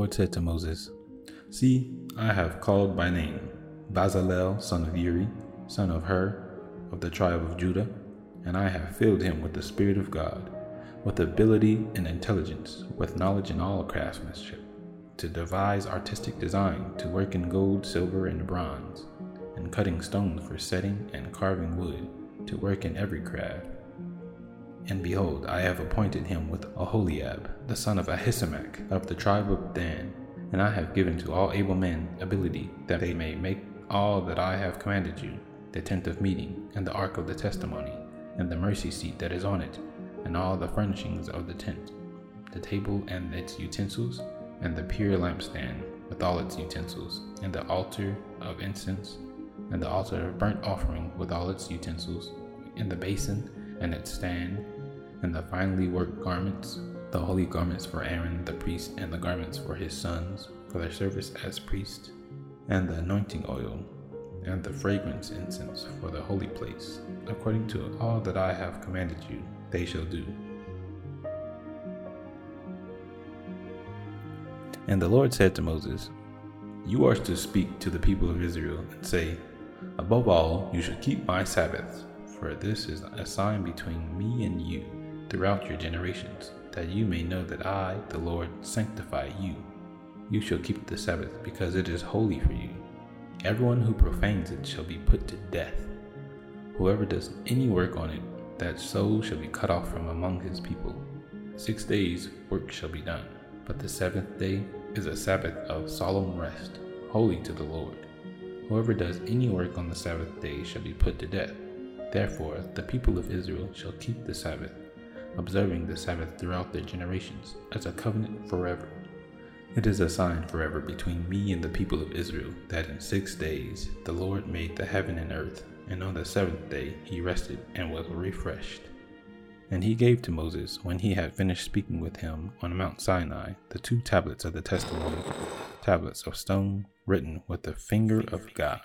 Lord said to Moses, See, I have called by name Bezalel, son of Uri, son of Hur, of the tribe of Judah, and I have filled him with the Spirit of God, with ability and intelligence, with knowledge in all craftsmanship, to devise artistic design, to work in gold, silver, and bronze, and cutting stones for setting and carving wood, to work in every craft. And behold, I have appointed him with Oholiab, the son of Ahisamach, of the tribe of Dan, and I have given to all able men ability that they may make all that I have commanded you the tent of meeting, and the ark of the testimony, and the mercy seat that is on it, and all the furnishings of the tent, the table and its utensils, and the pure lampstand with all its utensils, and the altar of incense, and the altar of burnt offering with all its utensils, and the basin and its stand, and the finely worked garments, the holy garments for Aaron the priest, and the garments for his sons for their service as priests, and the anointing oil, and the fragrance incense for the holy place, according to all that I have commanded you, they shall do. And the Lord said to Moses, You are to speak to the people of Israel and say, Above all, you should keep my Sabbaths, for this is a sign between me and you throughout your generations, that you may know that I, the Lord, sanctify you. You shall keep the Sabbath, because it is holy for you. Everyone who profanes it shall be put to death. Whoever does any work on it, that soul shall be cut off from among his people. Six days work shall be done, but the seventh day is a Sabbath of solemn rest, holy to the Lord. Whoever does any work on the Sabbath day shall be put to death. Therefore, the people of Israel shall keep the Sabbath, observing the Sabbath throughout their generations, as a covenant forever. It is a sign forever between me and the people of Israel that in six days the Lord made the heaven and earth, and on the seventh day he rested and was refreshed. And he gave to Moses, when he had finished speaking with him on Mount Sinai, the two tablets of the testimony, tablets of stone written with the finger of God.